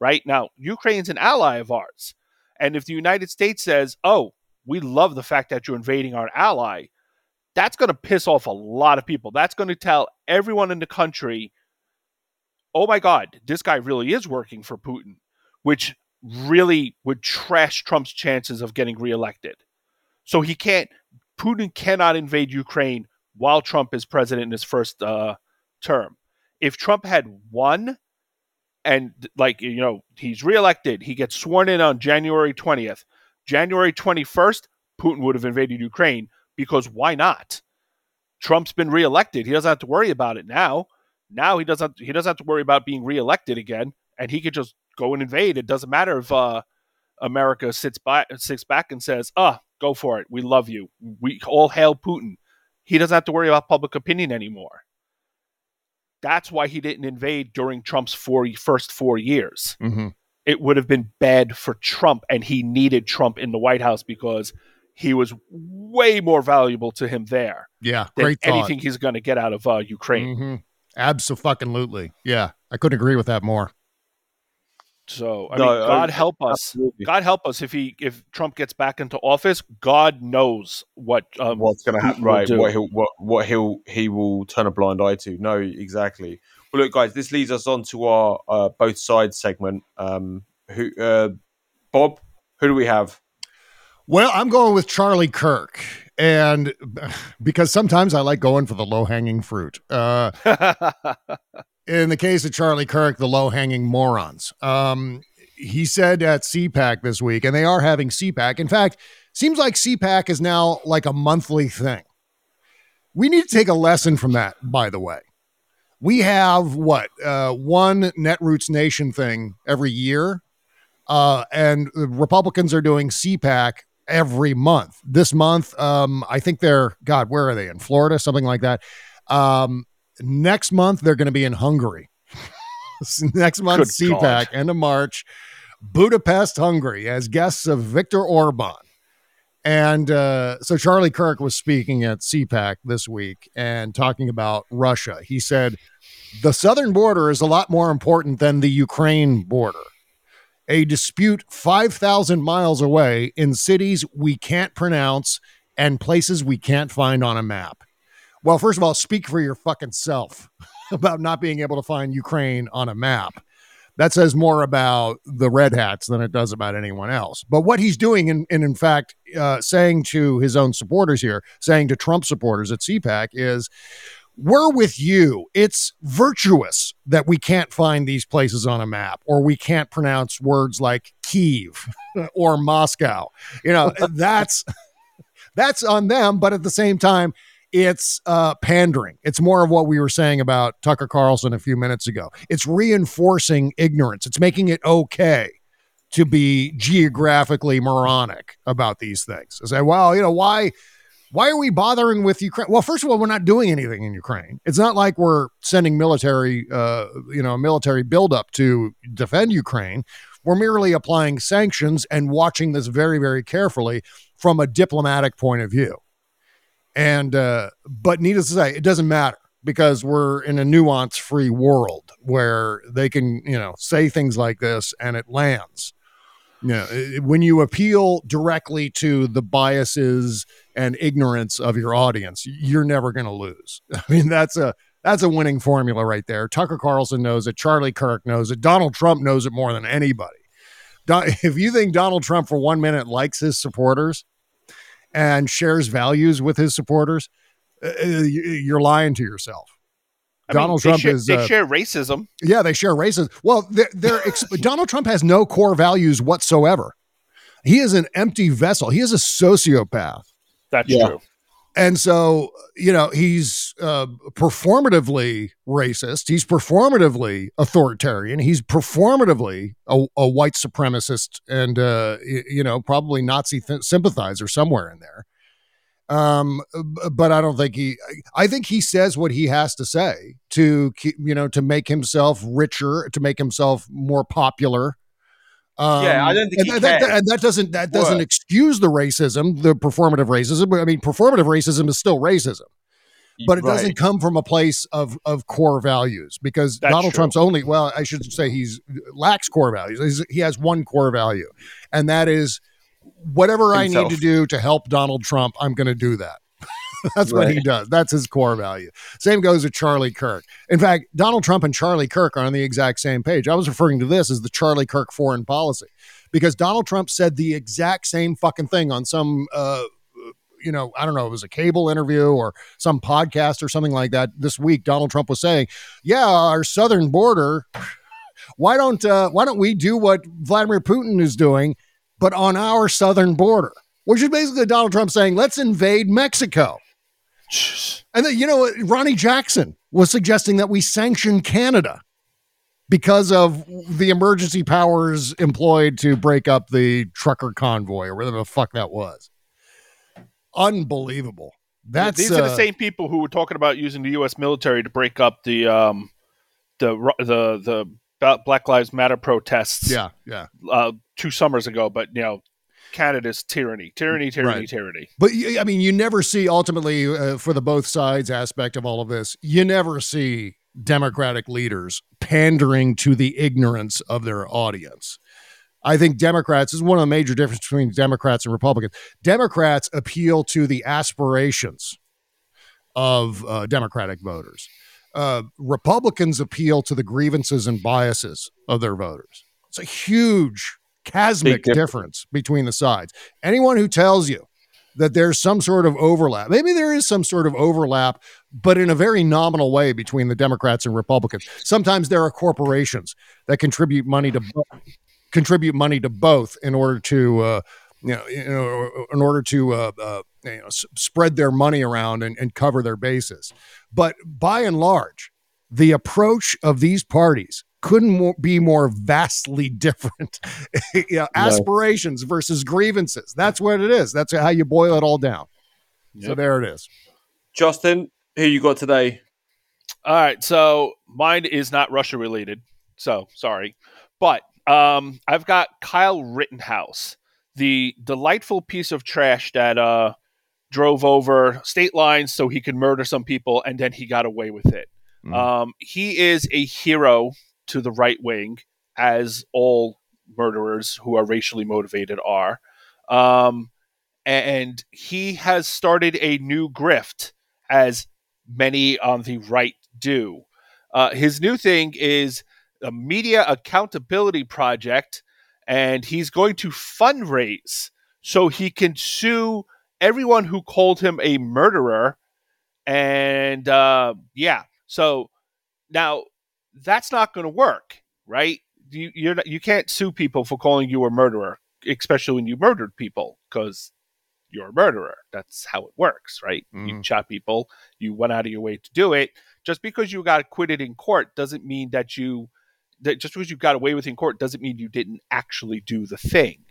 right? Now, Ukraine's an ally of ours. And if the United States says, oh, we love the fact that you're invading our ally, that's going to piss off a lot of people. That's going to tell everyone in the country, oh my God, this guy really is working for Putin, which really would trash Trump's chances of getting reelected. So he can't, Putin cannot invade Ukraine while Trump is president in his first uh, term. If Trump had won and like you know he's reelected he gets sworn in on january 20th january 21st putin would have invaded ukraine because why not? Trump's been reelected. He doesn't have to worry about it now. Now he doesn't he doesn't have to worry about being reelected again, and he could just go and invade. It doesn't matter if uh, America sits by sits back and says, "Ah, go for it. We love you. We all hail Putin." He doesn't have to worry about public opinion anymore. That's why he didn't invade during Trump's four, first four years.
Mm-hmm.
It would have been bad for Trump, and he needed Trump in the White House because he was way more valuable to him there.
Yeah, great
anything he's going to get out of uh, Ukraine.
Mm-hmm. Absolutely. Yeah, I couldn't agree with that more.
So I no, mean, God help us. Absolutely. God help us if he if Trump gets back into office. God knows what um,
what's going to happen. Right, what he'll what, what he'll he will turn a blind eye to. No, exactly. Well, look, guys, this leads us on to our uh, both sides segment. Um, who, uh, Bob? Who do we have?
Well, I'm going with Charlie Kirk, and because sometimes I like going for the low hanging fruit. Uh, in the case of Charlie Kirk, the low hanging morons. Um, he said at CPAC this week, and they are having CPAC. In fact, seems like CPAC is now like a monthly thing. We need to take a lesson from that, by the way. We have what uh, one Netroots Nation thing every year, uh, and the Republicans are doing CPAC every month. This month, um, I think they're God. Where are they in Florida? Something like that. Um, Next month, they're going to be in Hungary. Next month, CPAC, end of March, Budapest, Hungary, as guests of Viktor Orban. And uh, so Charlie Kirk was speaking at CPAC this week and talking about Russia. He said, The southern border is a lot more important than the Ukraine border. A dispute 5,000 miles away in cities we can't pronounce and places we can't find on a map. Well, first of all, speak for your fucking self about not being able to find Ukraine on a map. That says more about the Red Hats than it does about anyone else. But what he's doing, and in, fact, uh, saying to his own supporters here, saying to Trump supporters at CPAC, is we're with you. It's virtuous that we can't find these places on a map or we can't pronounce words like Kiev or Moscow. You know, that's that's on them, but at the same time, it's uh, pandering. It's more of what we were saying about Tucker Carlson a few minutes ago. It's reinforcing ignorance. It's making it okay to be geographically moronic about these things. To say, well, you know, why why are we bothering with Ukraine? Well, first of all, we're not doing anything in Ukraine. It's not like we're sending military, uh, you know, military buildup to defend Ukraine. We're merely applying sanctions and watching this very, very carefully from a diplomatic point of view. And uh, but needless to say, it doesn't matter because we're in a nuance free world where they can, you know, say things like this and it lands. You know, when you appeal directly to the biases and ignorance of your audience, you're never going to lose. I mean, that's a that's a winning formula right there. Tucker Carlson knows it. Charlie Kirk knows it. Donald Trump knows it more than anybody. If you think Donald Trump for one minute likes his supporters, and shares values with his supporters, uh, uh you're lying to yourself.
I Donald mean, Trump share, is. They uh, share racism.
Yeah, they share racism. Well, they're, they're Donald Trump has no core values whatsoever. He is an empty vessel. He is a sociopath.
That's yeah. true.
And so, you know, he's uh, performatively racist. He's performatively authoritarian. He's performatively a, a white supremacist and, uh, you know, probably Nazi th- sympathizer somewhere in there. Um, but I don't think he, I think he says what he has to say to, keep, you know, to make himself richer, to make himself more popular,
um, yeah, I don't think
and, that, that, and that doesn't that doesn't excuse the racism, the performative racism. I mean, performative racism is still racism, but it right. doesn't come from a place of of core values because That's Donald true. Trump's only well, I should say he's lacks core values. He's, he has one core value, and that is whatever Himself. I need to do to help Donald Trump, I'm going to do that. That's right. what he does. That's his core value. Same goes with Charlie Kirk. In fact, Donald Trump and Charlie Kirk are on the exact same page. I was referring to this as the Charlie Kirk foreign policy because Donald Trump said the exact same fucking thing on some uh, you know, I don't know, it was a cable interview or some podcast or something like that this week. Donald Trump was saying, "Yeah, our southern border. Why don't uh, why don't we do what Vladimir Putin is doing, but on our southern border?" which is basically Donald Trump saying, let's invade Mexico. And then, you know, Ronny Jackson was suggesting that we sanction Canada because of the emergency powers employed to break up the trucker convoy or whatever the fuck that was. Unbelievable. That's
these are the uh, same people who were talking about using the U.S. military to break up the um, the the the Black Lives Matter protests.
Yeah, yeah.
Uh, two summers ago, but you know, Canada's tyranny, tyranny, tyranny, right. tyranny.
But I mean, you never see ultimately uh, for the both sides aspect of all of this. You never see Democratic leaders pandering to the ignorance of their audience. I think Democrats is one of the major differences between Democrats and Republicans. Democrats appeal to the aspirations of uh, Democratic voters. Uh, Republicans appeal to the grievances and biases of their voters. It's a huge chasmic difference. difference between the sides. Anyone who tells you that there's some sort of overlap. Maybe there is some sort of overlap, but in a very nominal way between the Democrats and Republicans. Sometimes there are corporations that contribute money to contribute money to both in order to uh, you know, you know in order to uh, uh, you know, s- spread their money around and, and cover their bases. But by and large, the approach of these parties couldn't more, be more vastly different. you know, aspirations no. versus grievances. That's what it is. That's how you boil it all down. Yep. So there it is.
Justin, who you got today?
All right, so mine is not Russia related. So sorry, but um, I've got Kyle Rittenhouse, the delightful piece of trash that uh, drove over state lines so he could murder some people, and then he got away with it. Mm. Um, he is a hero to the right wing, as all murderers who are racially motivated are. Um, and he has started a new grift, as many on the right do. Uh, his new thing is a media accountability project, and he's going to fundraise so he can sue everyone who called him a murderer. And uh, yeah, so now that's not going to work, right? You you're not, you can't sue people for calling you a murderer, especially when you murdered people, because you're a murderer. That's how it works, right? Mm. You shot people, you went out of your way to do it. Just because you got acquitted in court doesn't mean that you that just because you got away with it in court doesn't mean you didn't actually do the thing.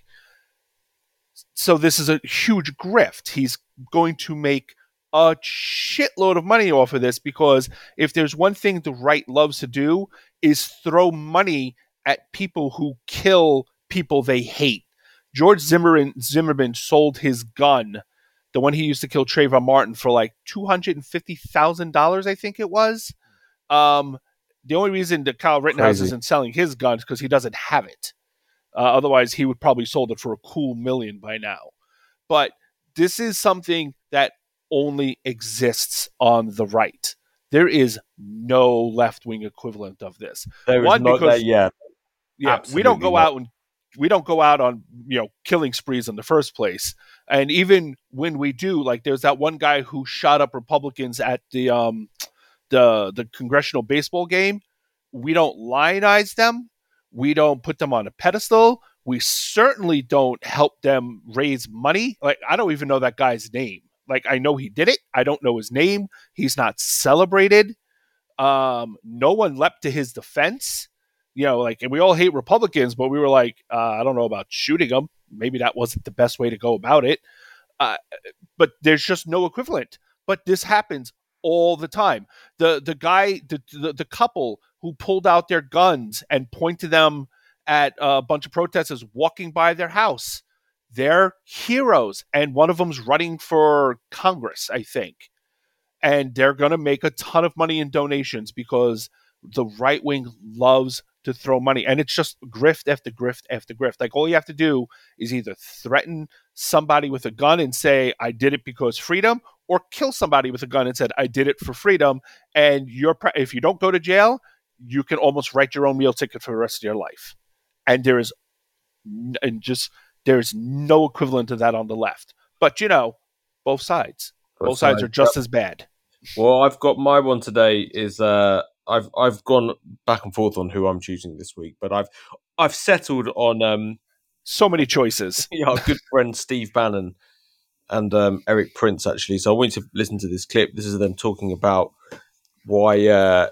So this is a huge grift. He's going to make a shitload of money off of this because if there's one thing the right loves to do is throw money at people who kill people they hate. George Zimmerman, Zimmerman sold his gun, the one he used to kill Trayvon Martin, for like two hundred and fifty thousand dollars, I think it was. Um, the only reason that Kyle Rittenhouse Crazy. isn't selling his guns because he doesn't have it. Uh, otherwise, he would probably sold it for a cool million by now. But this is something that only exists on the right. There is no left wing equivalent of this.
There One, is not because, that yet.
Yeah, Absolutely we don't go not. out and we don't go out on you know killing sprees in the first place. And even when we do, like there's that one guy who shot up Republicans at the um the the congressional baseball game. We don't lionize them. We don't put them on a pedestal. We certainly don't help them raise money. Like I don't even know that guy's name. Like I know he did it. I don't know his name. He's not celebrated. Um, no one leapt to his defense. You know, like and we all hate Republicans, but we were like, uh, I don't know about shooting them. Maybe that wasn't the best way to go about it. Uh, but there's just no equivalent. But this happens all the time. The the guy, the, the, the couple who pulled out their guns and pointed them at a bunch of protesters walking by their house they're heroes. And one of them's running for Congress, I think. And they're going to make a ton of money in donations because the right wing loves to throw money. And it's just grift after grift after grift. Like all you have to do is either threaten somebody with a gun and say, I did it because freedom, or kill somebody with a gun and said, I did it for freedom. And you're, if you don't go to jail, you can almost write your own meal ticket for the rest of your life. And there is, and just there's no equivalent to that on the left. But you know, both sides. Both, both sides, sides, are just yep. as bad.
Well, I've got my one today is uh I've I've gone back and forth on who I'm choosing this week, but I've I've settled on um
So many choices.
yeah, our good friend Steve Bannon and um, Erik Prince actually. So I want you to listen to this clip. This is them talking about why uh,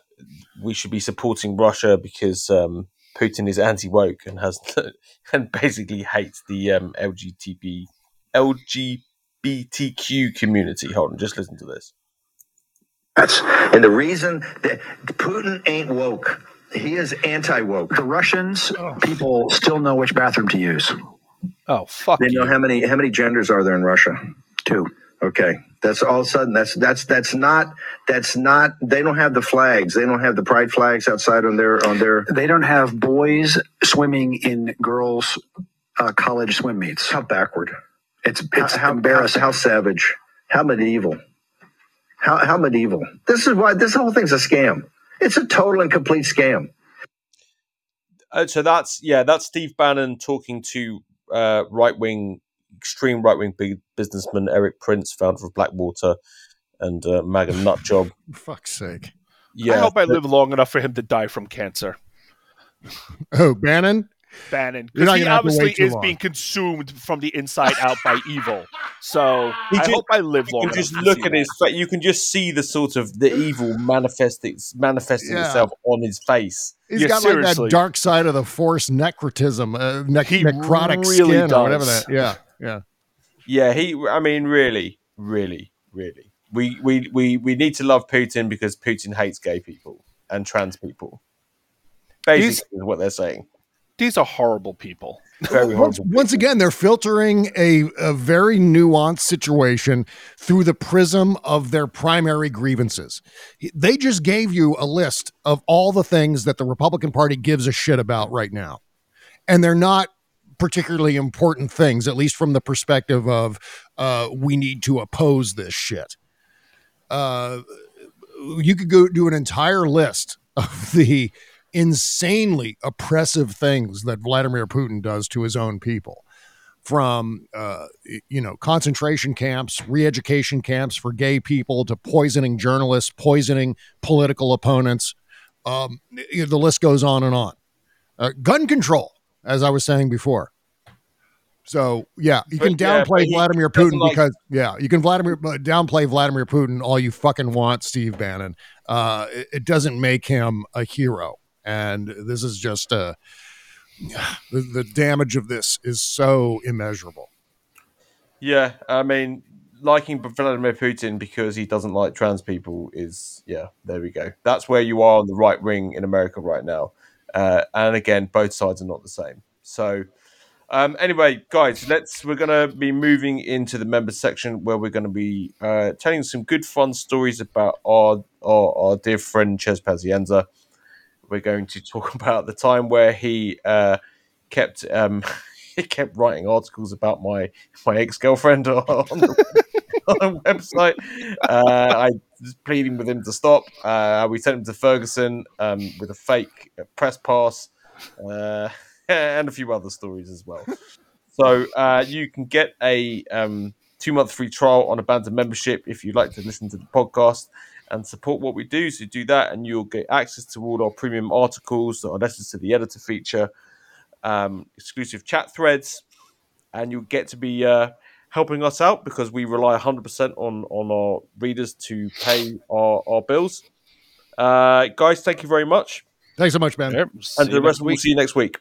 we should be supporting Russia because um, Putin is anti woke and has and basically hates the um, LGBT LGBTQ community. Hold on, just listen to this.
That's and the reason that Putin ain't woke. He is anti woke.
The Russians people still know which bathroom to use.
Oh fuck!
They know
you.
how many how many genders are there in Russia?
Two.
Okay. That's all of a sudden that's that's that's not that's not they don't have the flags. They don't have the pride flags outside on their on their
They don't have boys swimming in girls' uh, college swim meets.
how backward.
It's,
It's
how,
how
embarrassing.
How, how savage. How medieval. How how medieval. This is why this whole thing's a scam. It's a total and complete scam.
Uh, so that's yeah, that's Steve Bannon talking to uh, right wing, extreme right wing big businessman Erik Prince, founder of Blackwater and uh, MAGA Nutjob.
Fuck's sake.
Yeah,
I hope I live long enough for him to die from cancer.
Oh, Bannon?
Bannon, because he
gonna have to
obviously is
long.
being consumed from the inside out by evil. So
He
I
just-
hope I live
you
long
can just look
see
at
that.
his face. You can just see the sort of the evil manifesting manifesting
Yeah.
itself on his face.
He's
Yeah,
got like
seriously.
that dark side of the force necrotism, uh, nec-
He
necrotic
really
skin or whatever
does.
that. Yeah, yeah.
Yeah, he. I mean, really, really, really. We we we we need to love Putin because Putin hates gay people and trans people. Basically, is what they're saying.
These are horrible people.
Very
Once,
horrible.
once again, they're filtering a, a very nuanced situation through the prism of their primary grievances. They just gave you a list of all the things that the Republican Party gives a shit about right now. And they're not particularly important things, at least from the perspective of uh, we need to oppose this shit. Uh, you could go do an entire list of the insanely oppressive things that Vladimir Putin does to his own people. From uh, you know concentration camps re-education camps for gay people to poisoning journalists poisoning political opponents. Um, the list goes on and on. Uh, gun control as i was saying before. So yeah you can
But, yeah,
downplay
he
vladimir putin
like-
because yeah you can vladimir uh, downplay vladimir putin all you fucking want steve bannon. Uh, it, it doesn't make him a hero and this is just uh the, the damage of this is so immeasurable
Yeah, I mean, liking Vladimir Putin because he doesn't like trans people is yeah. There we go. That's where you are on the right wing in America right now. Uh, and again, both sides are not the same. So. Um, anyway, guys, let's. We're going to be moving into the members section where we're going to be uh, telling some good, fun stories about our our, our dear friend Chez Pazienza. We're going to talk about the time where he uh, kept um, he kept writing articles about my my ex girlfriend on, on the website. Uh, I was pleading with him to stop. Uh, we sent him to Ferguson um, with a fake press pass. Uh, and a few other stories as well. So uh, you can get a um, two month free trial on a Banter membership if you'd like to listen to the podcast and support what we do. So do that, and you'll get access to all our premium articles, our letters to the editor feature, um, exclusive chat threads, and you'll get to be uh, helping us out because we rely 100% on on our readers to pay our, our bills. Uh, guys, thank you very much,
thanks so much man
Yep.
and
See
the
you
rest
next
we'll see you next week.